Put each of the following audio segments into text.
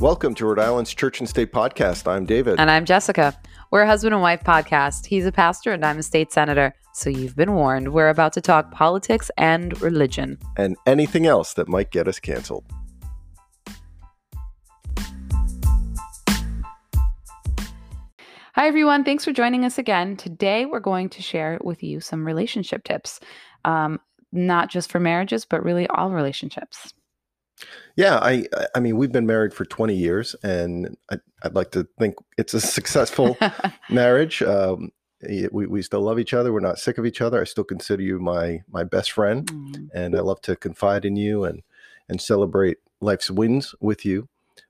Welcome to Rhode Island's Church and State Podcast. I'm David. And I'm Jessica. We're a husband and wife podcast. He's a pastor and I'm a state senator. So you've been warned. We're about to talk politics and religion. And anything else that might get us canceled. Hi, everyone. Thanks for joining us again. Today, we're going to share with you some relationship tips, um, not just for marriages, but really all relationships. Yeah, I I mean we've been married for 20 years, and I, would like to think it's a successful marriage. Um, we, we still love each other. We're not sick of each other. I still consider you my my best friend, mm. and I love to confide in you and and celebrate life's wins with you.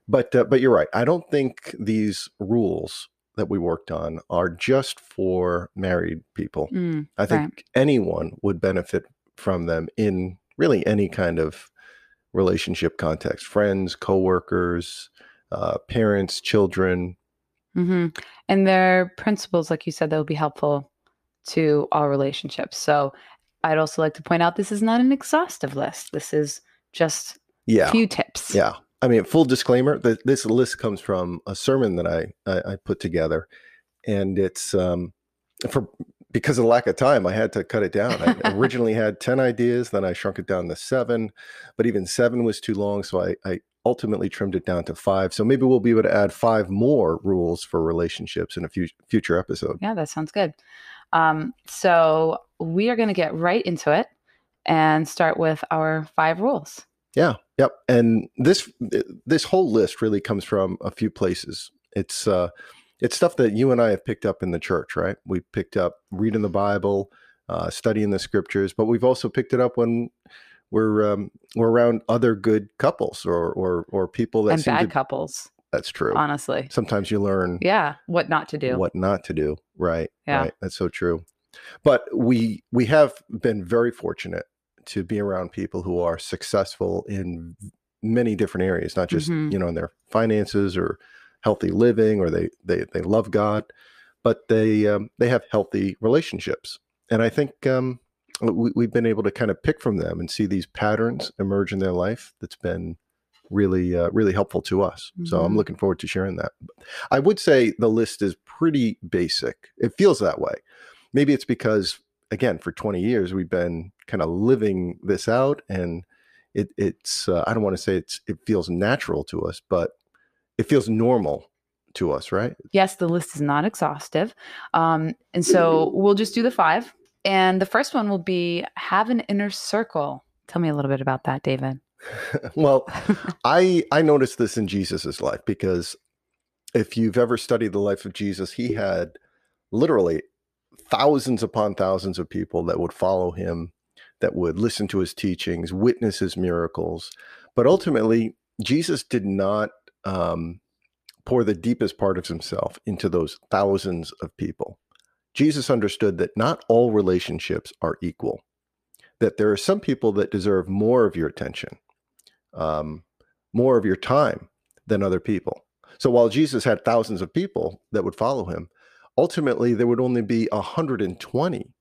But uh, but you're right. I don't think these rules that we worked on are just for married people. Mm, I think right. anyone would benefit from them in really any kind of relationship context friends coworkers uh, parents children. Mm-hmm. and their principles like you said that will be helpful to all relationships. So i'd also like to point out this is not an exhaustive list. This is just yeah. a few tips. Yeah. I mean full disclaimer that this list comes from a sermon that i i, I put together. And it's um, for because of lack of time, I had to cut it down. I originally had 10 ideas, then I shrunk it down to seven, but even seven was too long. So I, I, ultimately trimmed it down to five. So maybe we'll be able to add five more rules for relationships in a few, future episode. Yeah, that sounds good. Um, so we are going to get right into it and start with our five rules. Yeah. Yep. And this, this whole list really comes from a few places. It's, uh, it's stuff that you and I have picked up in the church, right? We picked up reading the Bible, uh, studying the scriptures, but we've also picked it up when we're um, we're around other good couples or or or people that and bad to, couples. That's true. Honestly, sometimes you learn. Yeah, what not to do. What not to do. Right. Yeah. Right. That's so true. But we we have been very fortunate to be around people who are successful in many different areas, not just mm-hmm. you know in their finances or healthy living or they they they love God, but they um, they have healthy relationships. And I think um, we, we've been able to kind of pick from them and see these patterns emerge in their life. That's been really uh, really helpful to us. Mm-hmm. So I'm mm-hmm. looking forward to sharing that. I would say the list is pretty basic. It feels that way. Maybe it's because again for 20 years we've been kind of living this out and it, it's uh, I don't want to say it's it feels natural to us, but it feels normal to us, right? Yes, the list is not exhaustive. Um, and so we'll just do the five. And the first one will be have an inner circle. Tell me a little bit about that, David. well, I I noticed this in Jesus's life because if you've ever studied the life of Jesus, he had literally thousands upon thousands of people that would follow him, that would listen to his teachings, witness his miracles. But ultimately, Jesus did not um, pour the deepest part of himself into those thousands of people. Jesus understood that not all relationships are equal, that there are some people that deserve more of your attention, um, more of your time than other people. So while Jesus had thousands of people that would follow him, ultimately there would only be 120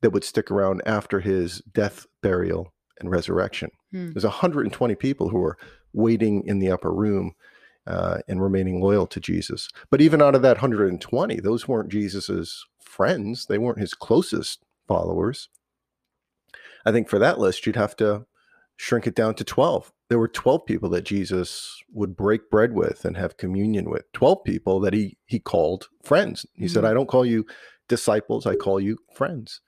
that would stick around after his death, burial, and resurrection. Hmm. There's 120 people who were waiting in the upper room uh, and remaining loyal to Jesus. But even out of that 120, those weren't Jesus's friends. They weren't his closest followers. I think for that list, you'd have to shrink it down to 12. There were 12 people that Jesus would break bread with and have communion with. 12 people that he he called friends. He mm-hmm. said, "I don't call you disciples, I call you friends."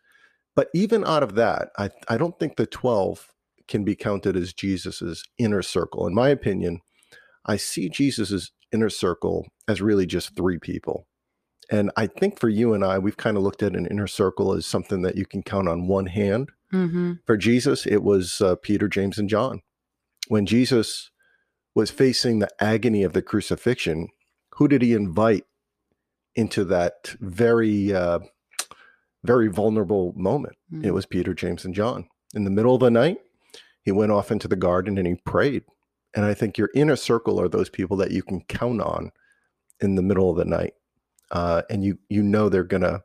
But even out of that, I I don't think the 12 can be counted as Jesus's inner circle. In my opinion, I see Jesus's inner circle as really just three people. And I think for you and I, we've kind of looked at an inner circle as something that you can count on one hand. Mm-hmm. For Jesus, it was uh, Peter, James, and John. When Jesus was facing the agony of the crucifixion, who did he invite into that very, uh, very vulnerable moment? Mm-hmm. It was Peter, James, and John. In the middle of the night, he went off into the garden and he prayed. And I think your inner circle are those people that you can count on in the middle of the night. Uh, and you you know they're gonna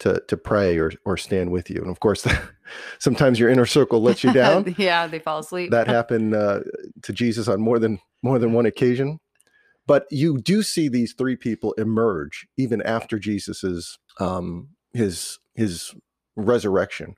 to to pray or or stand with you. And of course, sometimes your inner circle lets you down. yeah, they fall asleep. that happened uh, to Jesus on more than more than one occasion. But you do see these three people emerge even after Jesus's um, his his resurrection.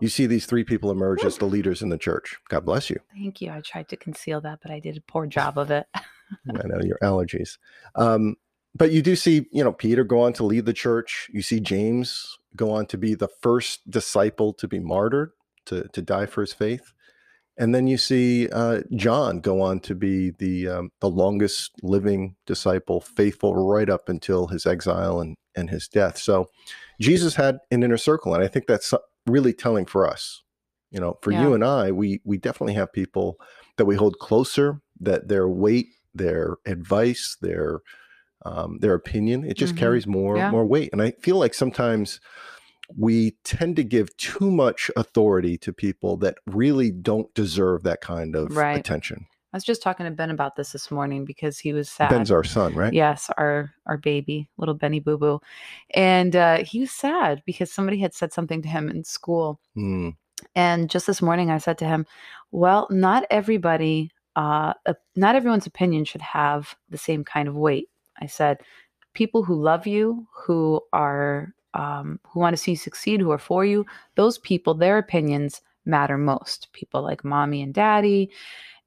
You see these three people emerge as the leaders in the church. God bless you. Thank you. I tried to conceal that, but I did a poor job of it. I know your allergies. Um, but you do see, you know, Peter go on to lead the church. You see James go on to be the first disciple to be martyred, to to die for his faith. And then you see uh, John go on to be the um, the longest living disciple, faithful right up until his exile and and his death. So Jesus had an inner circle, and I think that's really telling for us. You know, for yeah. you and I, we we definitely have people that we hold closer. That their weight, their advice, their um, their opinion, it just mm-hmm. carries more yeah. more weight. And I feel like sometimes we tend to give too much authority to people that really don't deserve that kind of right. attention. I was just talking to Ben about this this morning because he was sad. Ben's our son, right? Yes, our our baby, little Benny Boo Boo, and uh, he was sad because somebody had said something to him in school. Mm. And just this morning, I said to him, "Well, not everybody, uh, uh, not everyone's opinion should have the same kind of weight." I said, "People who love you, who are um, who want to see you succeed, who are for you, those people, their opinions matter most. People like mommy and daddy.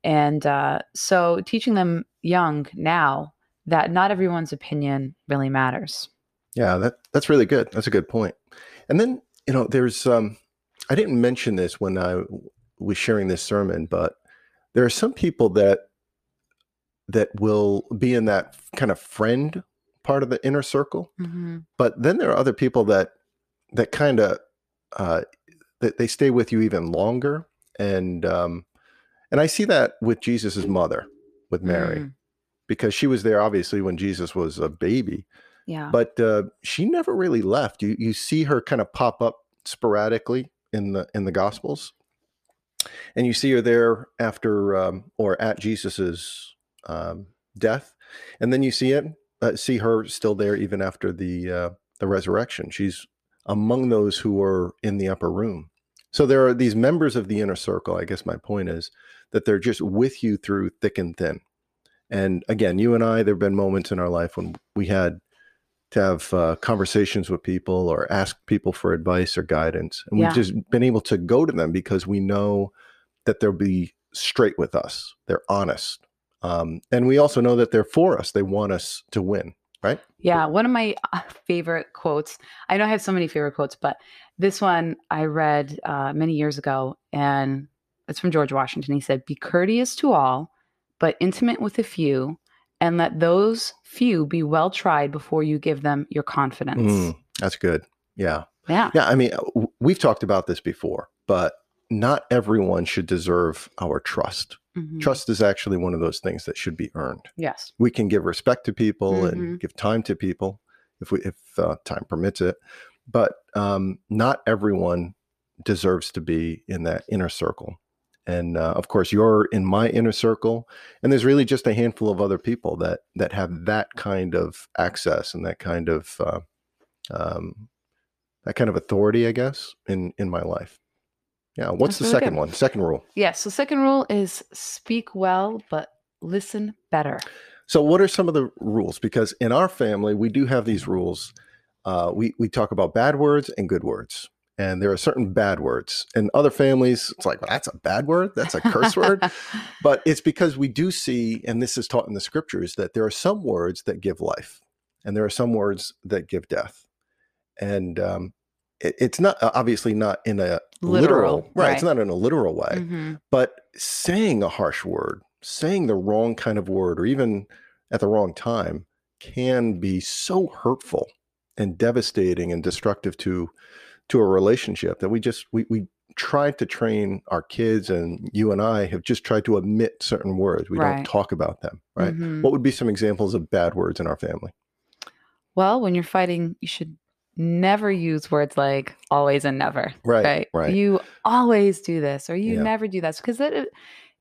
And uh, so teaching them young now that not everyone's opinion really matters. Yeah, that that's really good. That's a good point. And then, you know, there's um I didn't mention this when I was sharing this sermon, but there are some people that that will be in that kind of friend part of the inner circle. Mm-hmm. But then there are other people that that kind of uh, that they stay with you even longer, and um, and I see that with Jesus's mother, with Mary, mm. because she was there obviously when Jesus was a baby. Yeah. But uh, she never really left. You you see her kind of pop up sporadically in the in the Gospels, and you see her there after um, or at Jesus's um, death, and then you see it uh, see her still there even after the uh, the resurrection. She's among those who are in the upper room. So there are these members of the inner circle. I guess my point is that they're just with you through thick and thin. And again, you and I, there have been moments in our life when we had to have uh, conversations with people or ask people for advice or guidance. And yeah. we've just been able to go to them because we know that they'll be straight with us. They're honest. Um, and we also know that they're for us. They want us to win, right? Yeah. One of my uh, favorite quotes, I know I have so many favorite quotes, but this one I read uh, many years ago, and it's from George Washington. He said, Be courteous to all, but intimate with a few, and let those few be well tried before you give them your confidence. Mm, that's good. Yeah. Yeah. Yeah. I mean, we've talked about this before, but not everyone should deserve our trust. Mm-hmm. Trust is actually one of those things that should be earned. Yes. We can give respect to people mm-hmm. and give time to people if we if uh, time permits it, but um, not everyone deserves to be in that inner circle. And uh, of course, you're in my inner circle, and there's really just a handful of other people that that have that kind of access and that kind of uh, um, that kind of authority, I guess, in in my life. Yeah. What's That's the really second good. one? Second rule. Yes. So second rule is speak well, but listen better. So what are some of the rules? Because in our family, we do have these rules. Uh, we we talk about bad words and good words, and there are certain bad words. In other families, it's like well, that's a bad word, that's a curse word, but it's because we do see, and this is taught in the scriptures, that there are some words that give life, and there are some words that give death, and um, it, it's not obviously not in a literal, literal right, right, It's not in a literal way, mm-hmm. but saying a harsh word, saying the wrong kind of word, or even at the wrong time, can be so hurtful and devastating and destructive to to a relationship that we just we we tried to train our kids and you and I have just tried to omit certain words. We right. don't talk about them, right? Mm-hmm. What would be some examples of bad words in our family? Well, when you're fighting, you should never use words like always and never. Right. Right. right. You always do this or you yeah. never do that because that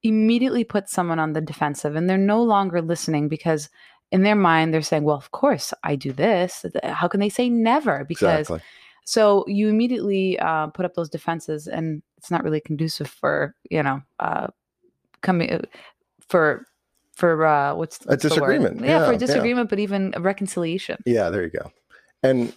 immediately puts someone on the defensive and they're no longer listening because in their mind they're saying, well, of course I do this. How can they say never? Because exactly. So you immediately uh, put up those defenses and it's not really conducive for, you know, uh, coming uh, for for uh, what's, what's a disagreement? Yeah, yeah, for a disagreement, yeah. but even a reconciliation. Yeah, there you go. And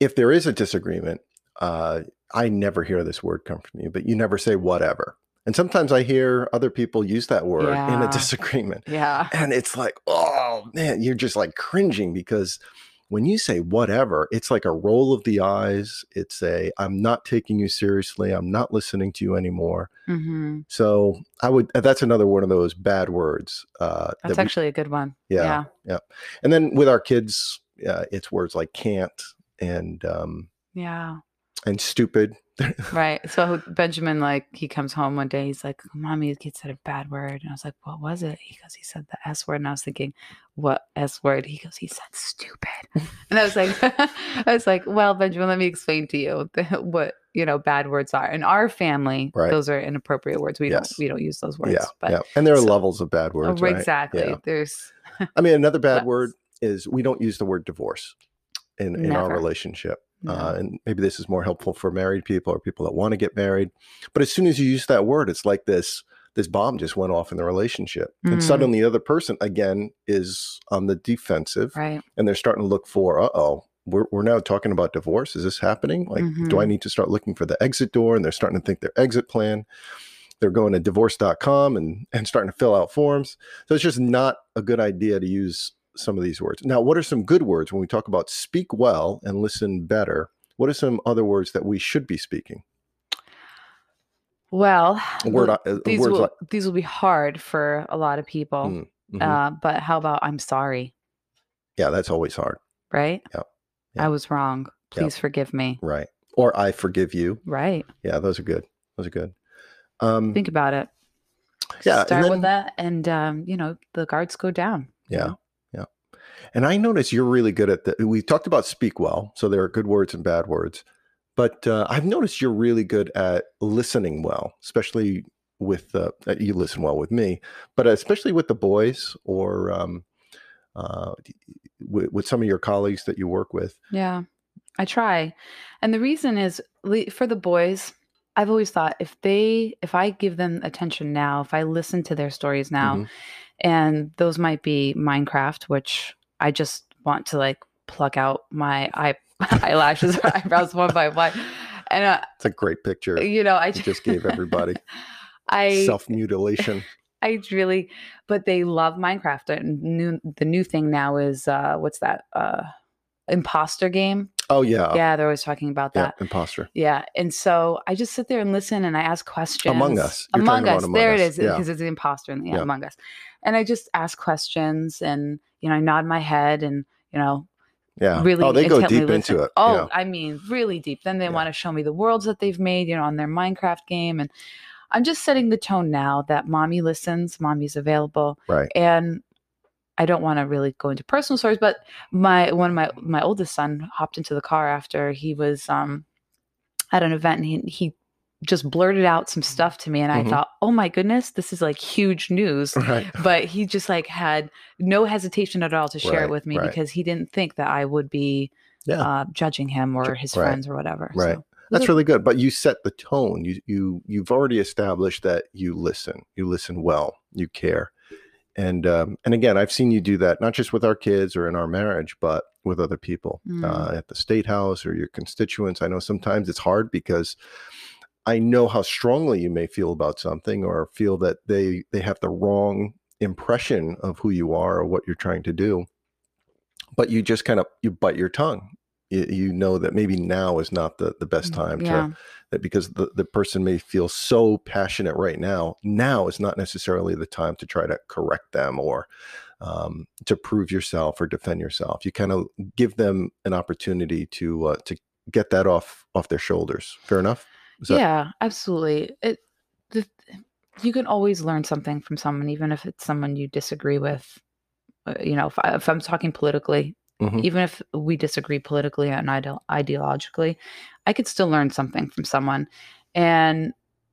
if there is a disagreement, uh, I never hear this word come from you, but you never say whatever. And sometimes I hear other people use that word yeah. in a disagreement. Yeah. And it's like, oh man, you're just like cringing because when you say whatever, it's like a roll of the eyes. It's a, I'm not taking you seriously. I'm not listening to you anymore. Mm-hmm. So I would, that's another one of those bad words. Uh, that's that actually we, a good one. Yeah, yeah. Yeah. And then with our kids, uh, it's words like can't and, um, yeah and stupid. right. So Benjamin, like, he comes home one day. He's like, "Mommy, the kid said a bad word," and I was like, "What was it?" He goes, "He said the S word," and I was thinking, "What S word?" He goes, "He said stupid," and I was like, "I was like, well, Benjamin, let me explain to you what you know bad words are. In our family, right. those are inappropriate words. We yes. don't we don't use those words. Yeah, but, yeah. And there are so, levels of bad words. Oh, right? Exactly. Yeah. There's. I mean, another bad word is we don't use the word divorce in in our relationship. Uh, and maybe this is more helpful for married people or people that want to get married. But as soon as you use that word, it's like this this bomb just went off in the relationship. Mm. And suddenly the other person again is on the defensive. Right. And they're starting to look for, uh oh, we're, we're now talking about divorce. Is this happening? Like, mm-hmm. do I mm-hmm. need to start looking for the exit door? And they're starting to think their exit plan. They're going to divorce.com and, and starting to fill out forms. So it's just not a good idea to use some of these words. Now, what are some good words when we talk about speak well and listen better? What are some other words that we should be speaking? Well, word, uh, these, will, like, these will be hard for a lot of people. Mm, mm-hmm. uh, but how about I'm sorry? Yeah, that's always hard. Right? Yeah. I was wrong. Please forgive me. Right. Or I forgive you. Right. Yeah, those are good. Those are good. Um, Think about it. Yeah. Start then, with that, and um, you know the guards go down. Yeah. You know? And I notice you're really good at the. We talked about speak well, so there are good words and bad words. But uh, I've noticed you're really good at listening well, especially with uh, you listen well with me, but especially with the boys or um, uh, with, with some of your colleagues that you work with. Yeah, I try, and the reason is for the boys. I've always thought if they, if I give them attention now, if I listen to their stories now, mm-hmm. and those might be Minecraft, which I just want to like pluck out my eye eyelashes or eyebrows one by one. And uh, it's a great picture. You know, I just gave everybody I self mutilation. I really, but they love Minecraft. And new, the new thing now is uh, what's that? Uh, imposter game. Oh yeah, yeah. They're always talking about that yeah, imposter. Yeah, and so I just sit there and listen, and I ask questions. Among Us. You're among Us. Among there us. it is, because yeah. it's the imposter. And, yeah, yeah, Among Us. And I just ask questions, and you know, I nod my head, and you know, yeah, really. Oh, they go deep listen. into it. Oh, yeah. I mean, really deep. Then they want to show me the worlds that they've made, you know, on their Minecraft game, and I'm just setting the tone now that mommy listens, mommy's available, right, and I don't want to really go into personal stories, but my one of my my oldest son hopped into the car after he was um at an event and he he just blurted out some stuff to me and mm-hmm. I thought, "Oh my goodness, this is like huge news." Right. But he just like had no hesitation at all to share right, it with me right. because he didn't think that I would be yeah. uh, judging him or his friends or whatever. Right. So, That's really good. But you set the tone. You you you've already established that you listen. You listen well. You care and um, and again i've seen you do that not just with our kids or in our marriage but with other people mm. uh, at the state house or your constituents i know sometimes it's hard because i know how strongly you may feel about something or feel that they they have the wrong impression of who you are or what you're trying to do but you just kind of you bite your tongue. You, you know that maybe now is not the, the best mm, time yeah. to that because the, the person may feel so passionate right now now is not necessarily the time to try to correct them or um, to prove yourself or defend yourself. You kind of give them an opportunity to uh, to get that off off their shoulders. Fair enough that- yeah absolutely it the, you can always learn something from someone even if it's someone you disagree with uh, you know if, I, if i'm talking politically Mm-hmm. Even if we disagree politically and ide- ideologically, I could still learn something from someone. And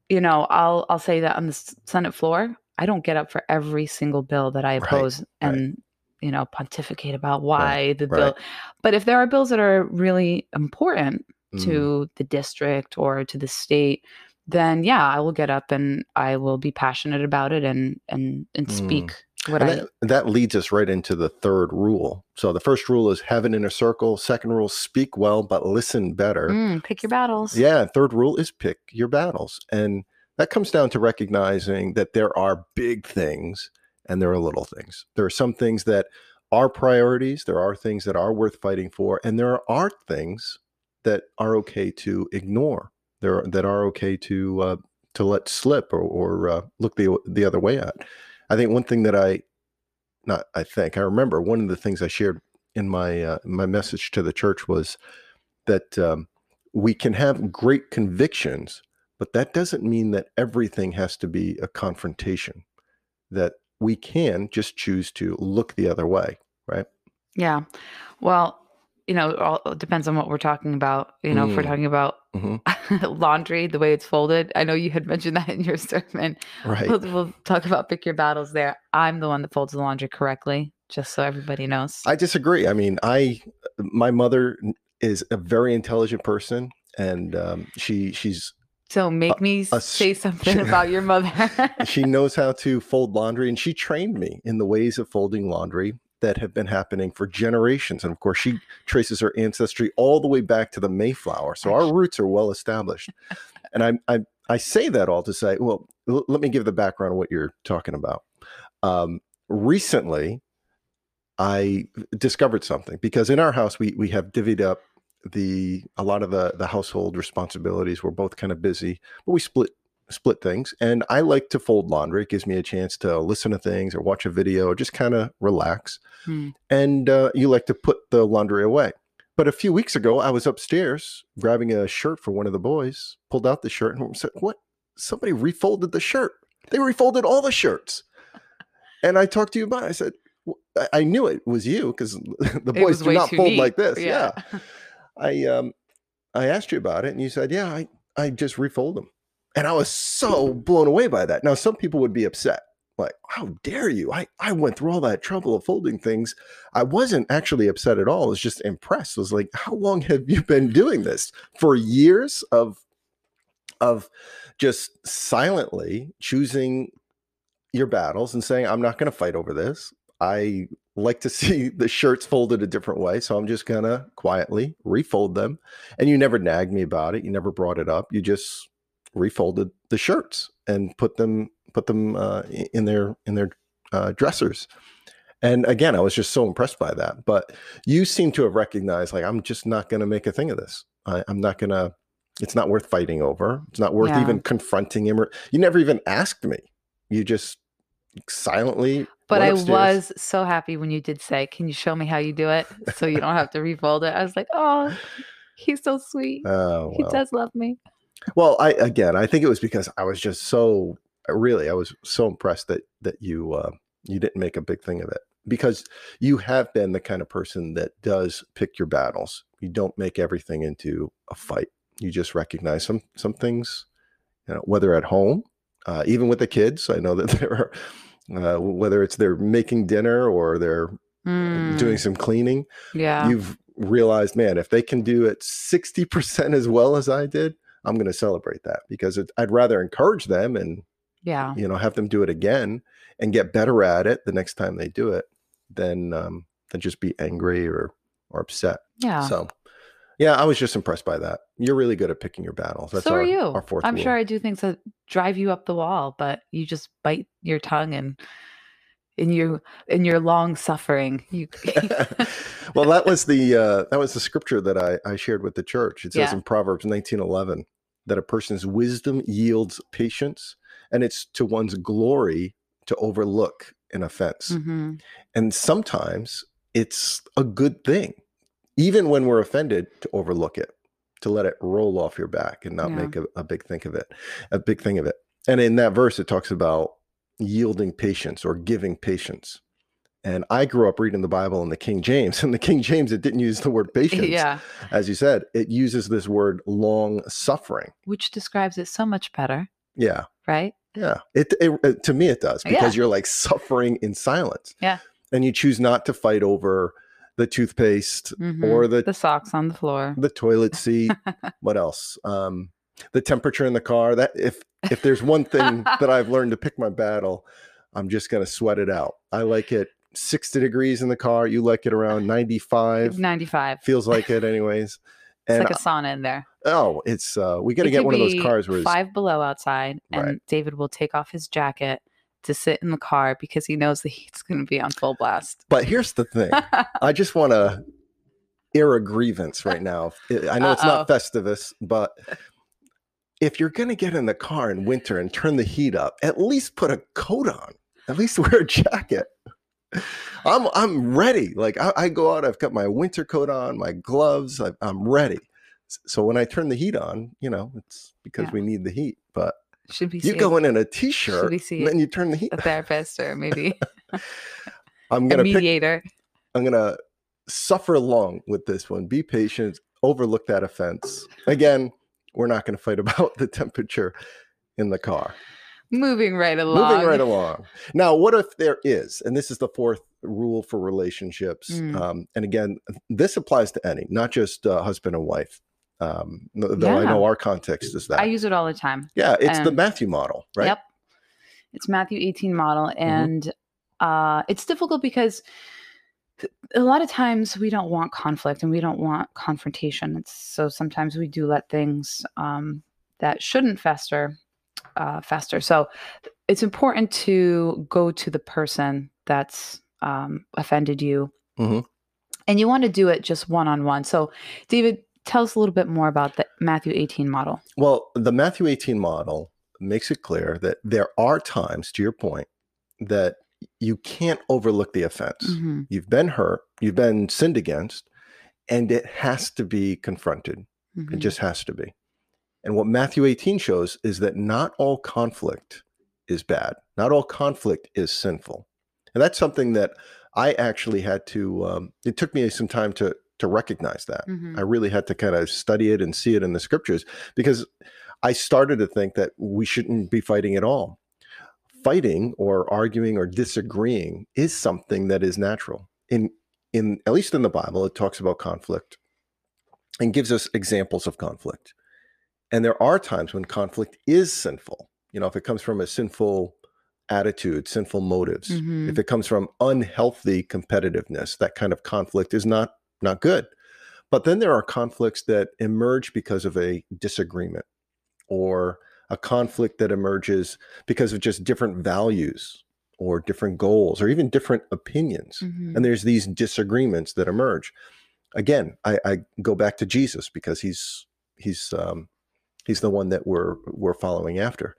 you know, I'll I'll say that on the Senate floor, I don't get up for every single bill that I oppose right, and right. you know pontificate about why right, the bill. But if there are bills that are really important mm. to the district or to the state, then yeah, I will get up and I will be passionate about it and and and speak. Mm. What I, that, that leads us right into the third rule. So the first rule is have an inner circle. Second rule, speak well but listen better. Mm, pick your battles. Yeah. Third rule is pick your battles, and that comes down to recognizing that there are big things and there are little things. There are some things that are priorities. There are things that are worth fighting for, and there are things that are okay to ignore. There that are okay to uh, to let slip or, or uh, look the the other way at. I think one thing that I, not I think I remember one of the things I shared in my uh, my message to the church was that um, we can have great convictions, but that doesn't mean that everything has to be a confrontation. That we can just choose to look the other way, right? Yeah. Well, you know, all, it depends on what we're talking about. You know, mm. if we're mm. talking about mm-hmm. laundry, the way it's folded, I know you had mentioned that in your sermon. Right. We'll, we'll, talk about pick your battles there. I'm the one that folds the laundry correctly, just so everybody knows. I disagree. I mean, I, my mother is a very intelligent person, and um, she she's so make a, me a, say something she, about your mother. she knows how to fold laundry, and she trained me in the ways of folding laundry that have been happening for generations. And of course, she traces her ancestry all the way back to the Mayflower. So our roots are well established. And I, I, I say that all to say, well, l- let me give the background of what you're talking about. Um, recently, I discovered something because in our house we we have divvied up the a lot of the the household responsibilities. We're both kind of busy, but we split split things. And I like to fold laundry. It gives me a chance to listen to things or watch a video or just kind of relax. Hmm. And uh, you like to put the laundry away. But a few weeks ago, I was upstairs grabbing a shirt for one of the boys, pulled out the shirt and said, What? Somebody refolded the shirt. They refolded all the shirts. And I talked to you about it. I said, I knew it was you because the boys do not fold neat. like this. Yeah. yeah. I um I asked you about it and you said, Yeah, I, I just refold them. And I was so blown away by that. Now, some people would be upset. Like, how dare you? I, I went through all that trouble of folding things. I wasn't actually upset at all. I was just impressed. I was like, how long have you been doing this? For years of of just silently choosing your battles and saying, I'm not going to fight over this. I like to see the shirts folded a different way. So I'm just going to quietly refold them. And you never nagged me about it. You never brought it up. You just refolded the shirts and put them put them uh, in their in their uh, dressers. And again, I was just so impressed by that. But you seem to have recognized, like, I'm just not going to make a thing of this. I, am not going to. It's not worth fighting over. It's not worth yeah. even confronting him. Or you never even asked me. You just silently. But I was so happy when you did say, "Can you show me how you do it?" So you don't have to refold it. I was like, "Oh, he's so sweet. Oh, well. He does love me." Well, I again, I think it was because I was just so really, I was so impressed that that you uh, you didn't make a big thing of it because you have been the kind of person that does pick your battles. You don't make everything into a fight. You just recognize some some things, you know, whether at home, uh, even with the kids. I know that there are. Uh, whether it's they're making dinner or they're mm. doing some cleaning, yeah, you've realized, man, if they can do it sixty percent as well as I did, I'm going to celebrate that because it, I'd rather encourage them and yeah, you know, have them do it again and get better at it the next time they do it than um, than just be angry or or upset. Yeah. So yeah, I was just impressed by that. You're really good at picking your battles. That's so our, are you. Our fourth I'm rule. sure I do things that drive you up the wall, but you just bite your tongue and in your in your long suffering you well that was the uh that was the scripture that i i shared with the church it says yeah. in proverbs 1911 that a person's wisdom yields patience and it's to one's glory to overlook an offense mm-hmm. and sometimes it's a good thing even when we're offended to overlook it to let it roll off your back and not yeah. make a, a big thing of it a big thing of it and in that verse it talks about yielding patience or giving patience. And I grew up reading the Bible in the King James, and the King James, it didn't use the word patience. Yeah. As you said, it uses this word long suffering, which describes it so much better. Yeah. Right. Yeah. It, it, it to me, it does because yeah. you're like suffering in silence. Yeah. And you choose not to fight over the toothpaste mm-hmm. or the the socks on the floor, the toilet seat. what else? Um, the temperature in the car. That if if there's one thing that I've learned to pick my battle, I'm just going to sweat it out. I like it 60 degrees in the car. You like it around 95. 95. Feels like it, anyways. And it's like a sauna in there. Oh, it's uh we got to get one of those cars where it's five below outside, and right. David will take off his jacket to sit in the car because he knows the heat's going to be on full blast. But here's the thing: I just want to air a grievance right now. I know Uh-oh. it's not Festivus, but if you're going to get in the car in winter and turn the heat up, at least put a coat on. At least wear a jacket. I'm I'm ready. Like I, I, go out, I've got my winter coat on, my gloves. I, am ready. So when I turn the heat on, you know, it's because yeah. we need the heat. But should be you go in in a t-shirt, and then you turn the heat. A therapist or maybe I'm gonna a mediator. Pick, I'm gonna suffer along with this one. Be patient. Overlook that offense. Again, we're not going to fight about the temperature in the car. Moving right along. Moving right along. Now, what if there is, and this is the fourth rule for relationships, mm. um, and again, this applies to any, not just uh, husband and wife. Um, though yeah. I know our context is that. I use it all the time. Yeah, it's the Matthew model, right? Yep. It's Matthew 18 model. Mm-hmm. And mm-hmm. uh, it's difficult because a lot of times we don't want conflict and we don't want confrontation. It's, so sometimes we do let things um, that shouldn't fester uh, fester. So it's important to go to the person that's um, offended you. Mm-hmm. And you want to do it just one on one. So, David, tell us a little bit more about the Matthew 18 model. Well, the Matthew 18 model makes it clear that there are times, to your point, that you can't overlook the offense. Mm-hmm. You've been hurt, you've been sinned against, and it has to be confronted. Mm-hmm. It just has to be. And what Matthew 18 shows is that not all conflict is bad, not all conflict is sinful. And that's something that I actually had to, um, it took me some time to, to recognize that. Mm-hmm. I really had to kind of study it and see it in the scriptures because I started to think that we shouldn't be fighting at all fighting or arguing or disagreeing is something that is natural. In in at least in the Bible, it talks about conflict and gives us examples of conflict. And there are times when conflict is sinful. You know, if it comes from a sinful attitude, sinful motives, mm-hmm. if it comes from unhealthy competitiveness, that kind of conflict is not not good. But then there are conflicts that emerge because of a disagreement or a conflict that emerges because of just different values or different goals or even different opinions. Mm-hmm. And there's these disagreements that emerge. Again, I, I, go back to Jesus because he's he's um, he's the one that we're we're following after.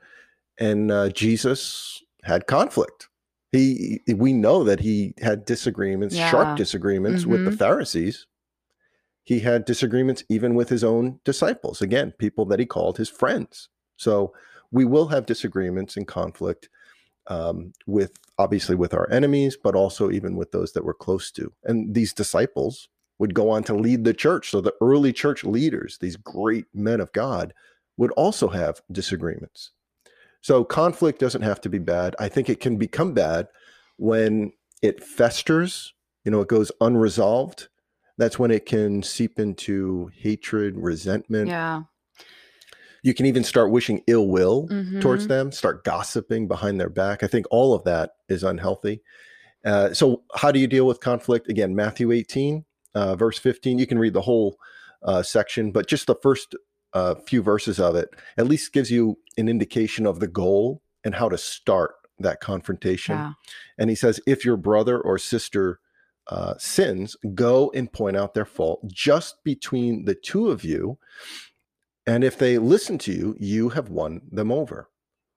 And uh, Jesus had conflict. He we know that he had disagreements, yeah. sharp disagreements mm-hmm. with the mm-hmm. Pharisees. He had disagreements even with his own disciples. Again, people that he called his friends. So we will have disagreements and conflict um, with obviously with our enemies, but also even with those that we're close to. And these disciples would go on to lead the church. So the early church leaders, these great men of God, would also have disagreements. So conflict doesn't have to be bad. I think it can become bad when it festers, you know, it goes unresolved. That's when it can seep into hatred, resentment, yeah you can even start wishing ill will mm-hmm. towards them, start gossiping behind their back. I think all of that is unhealthy. Uh, so, how do you deal with conflict? Again, Matthew 18, uh, verse 15. You can read the whole uh, section, but just the first uh, few verses of it at least gives you an indication of the goal and how to start that confrontation. And he says, if your brother or sister uh, sins, go and point out their fault just between the two of you. And if they listen to you, you have won them over.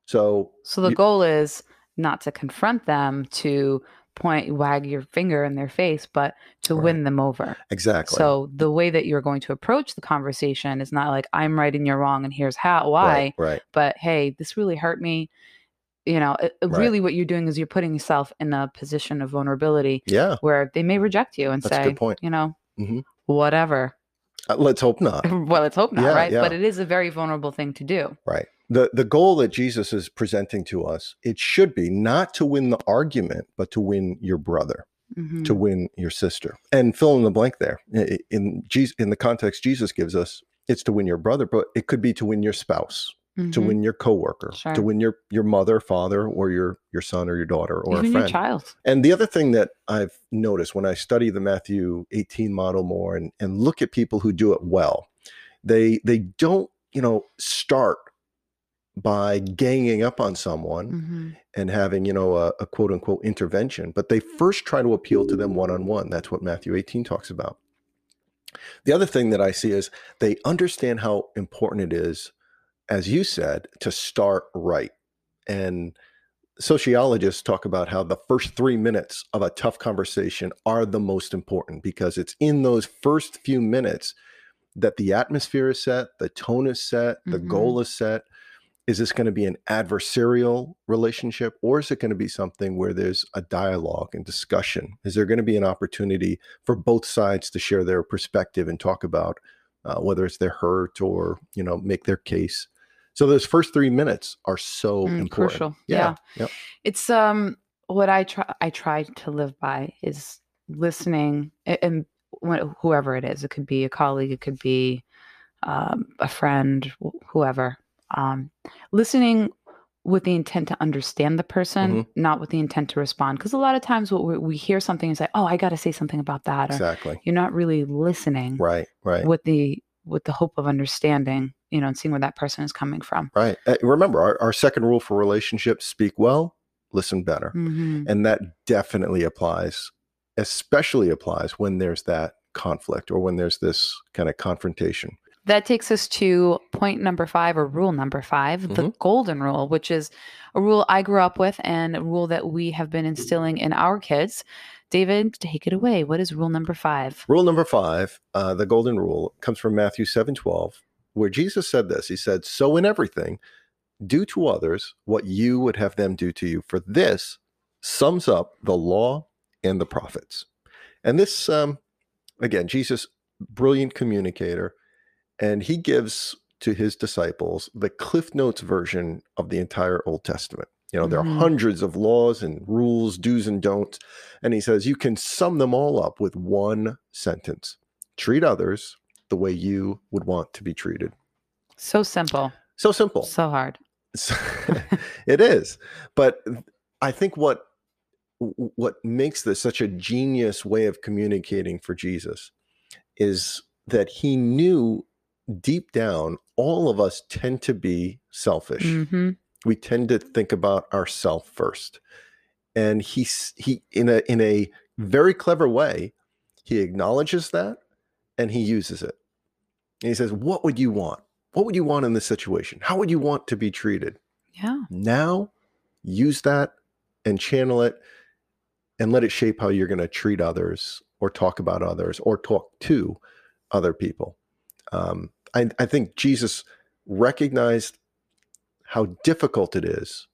So So the you, goal is not to confront them, to point wag your finger in their face, but to right. win them over. Exactly. So the way that you're going to approach the conversation is not like I'm right and you're wrong and here's how why, right, right. but hey, this really hurt me. You know, it, right. really what you're doing is you're putting yourself in a position of vulnerability. Yeah. Where they may reject you and That's say, you know, mm-hmm. whatever. Uh, let's hope not. well, let's hope not, yeah, right? Yeah. But it is a very vulnerable thing to do. Right. The the goal that Jesus is presenting to us, it should be not to win the argument, but to win your brother, mm-hmm. to win your sister. And fill in the blank there. In Jesus, in the context Jesus gives us, it's to win your brother, but it could be to win your spouse. Mm-hmm. to win your coworker, sure. to win your your mother, father, or your your son or your daughter or Even a friend. Your child. And the other thing that I've noticed when I study the Matthew 18 model more and, and look at people who do it well, they they don't, you know, start by ganging up on someone mm-hmm. and having, you know, a, a quote unquote intervention, but they first try to appeal to them one on one. That's what Matthew 18 talks about. The other thing that I see is they understand how important it is, as you said, to start right. And sociologists talk about how the first three minutes of a tough conversation are the most important because it's in those first few minutes that the atmosphere is set, the tone is set, the mm-hmm. goal is set, is this going to be an adversarial relationship or is it going to be something where there's a dialogue and discussion is there going to be an opportunity for both sides to share their perspective and talk about uh, whether it's their hurt or you know make their case so those first three minutes are so mm, important crucial yeah, yeah. Yep. it's um what i try i try to live by is listening and whoever it is it could be a colleague it could be um, a friend whoever um, listening with the intent to understand the person, mm-hmm. not with the intent to respond. Because a lot of times, what we, we, hear something and say, "Oh, I got to say something about that," or, exactly. You're not really listening, right? Right. With the with the hope of understanding, you know, and seeing where that person is coming from. Right. Uh, remember, our, our second rule for relationships: speak well, listen better, mm-hmm. and that definitely applies. Especially applies when there's that conflict or when there's this kind of confrontation. That takes us to point number five or rule number 5 mm-hmm. the golden rule, which is a rule I grew up with and a rule that we have been instilling in our kids. David, take it away. What is rule number five? Rule number five, uh, the golden rule, comes from Matthew 7 12, where Jesus said this. He said, So in everything, do to others what you would have them do to you. For this sums up the law and the prophets. And this, um, again, Jesus, brilliant communicator and he gives to his disciples the Cliff Notes version of the entire Old Testament. You know, there mm-hmm. are hundreds of laws and rules, do's and don'ts. And he says you can sum them all up with one sentence treat others the way you would want to be treated. So simple. So simple. So hard. it is. But I think what what makes this such a genius way of communicating for Jesus is that he knew deep down, all of us tend to be selfish. Mm-hmm. We tend to think about ourself first. And he's he in a in a very clever way, he acknowledges that and he uses it. And he says, What would you want? What would you want in this situation? How would you want to be treated? Yeah. Now use that and channel it and let it shape how you're going to treat others or talk about others or talk to other people. Um, I, I think Jesus recognized how difficult it is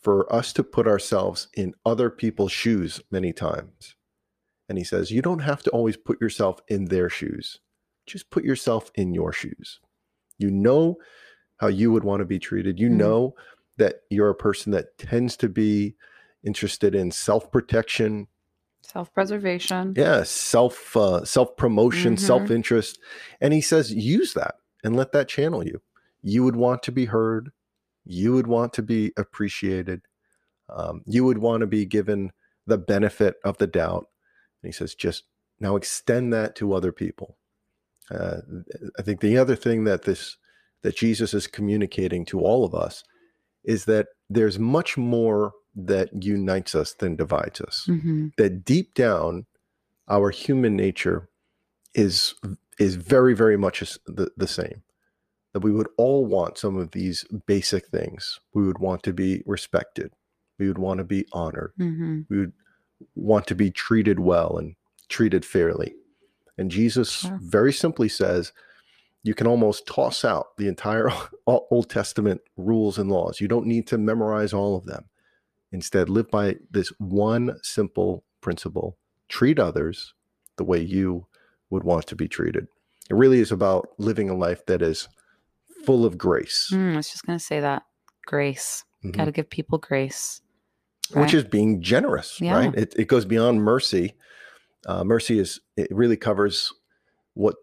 for us to put ourselves in other people's shoes many times. And he says, You don't have to always put yourself in their shoes, just put yourself in your shoes. You know how you would want to be treated. You mm-hmm. know that you're a person that tends to be interested in self protection, self-preservation yeah self uh, self-promotion mm-hmm. self-interest and he says use that and let that channel you you would want to be heard you would want to be appreciated um, you would want to be given the benefit of the doubt and he says just now extend that to other people uh, i think the other thing that this that jesus is communicating to all of us is that there's much more that unites us than divides us. Mm-hmm. That deep down, our human nature is is very very much the, the same. That we would all want some of these basic things. We would want to be respected. We would want to be honored. Mm-hmm. We would want to be treated well and treated fairly. And Jesus very simply says, you can almost toss out the entire Old Testament rules and laws. You don't need to memorize all of them. Instead, live by this one simple principle treat others the way you would want to be treated. It really is about living a life that is full of grace. Mm, I was just going to say that grace. Mm-hmm. Got to give people grace. Right? Which is being generous, yeah. right? It, it goes beyond mercy. Uh, mercy is, it really covers what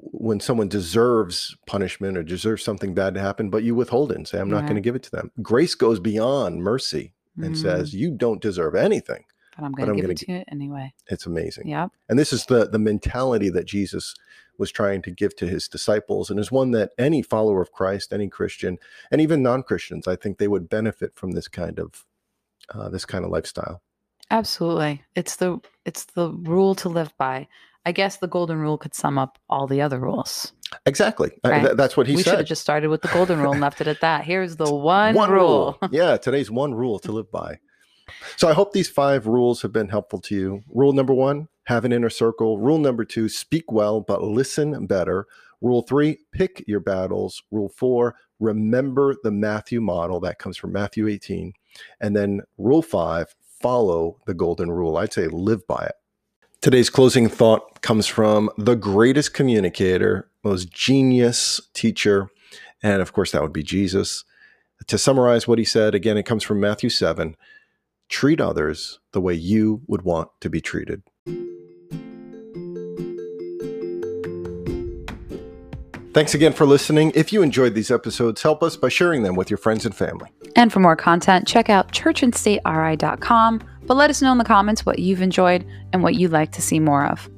when someone deserves punishment or deserves something bad to happen, but you withhold it and say, I'm not right. going to give it to them. Grace goes beyond mercy and mm-hmm. says, You don't deserve anything. But I'm going to give it to you anyway. It's amazing. Yeah. And this is the the mentality that Jesus was trying to give to his disciples and is one that any follower of Christ, any Christian, and even non-Christians, I think they would benefit from this kind of uh, this kind of lifestyle. Absolutely. It's the it's the rule to live by. I guess the golden rule could sum up all the other rules. Exactly. Uh, right? th- that's what he we said. We should have just started with the golden rule and left it at that. Here's the one, one rule. rule. yeah, today's one rule to live by. So I hope these five rules have been helpful to you. Rule number one, have an inner circle. Rule number two, speak well, but listen better. Rule three, pick your battles. Rule four, remember the Matthew model. That comes from Matthew 18. And then rule five, follow the golden rule. I'd say live by it. Today's closing thought comes from the greatest communicator, most genius teacher, and of course, that would be Jesus. To summarize what he said, again, it comes from Matthew 7 treat others the way you would want to be treated. Thanks again for listening. If you enjoyed these episodes, help us by sharing them with your friends and family. And for more content, check out churchandstateri.com, but let us know in the comments what you've enjoyed and what you'd like to see more of.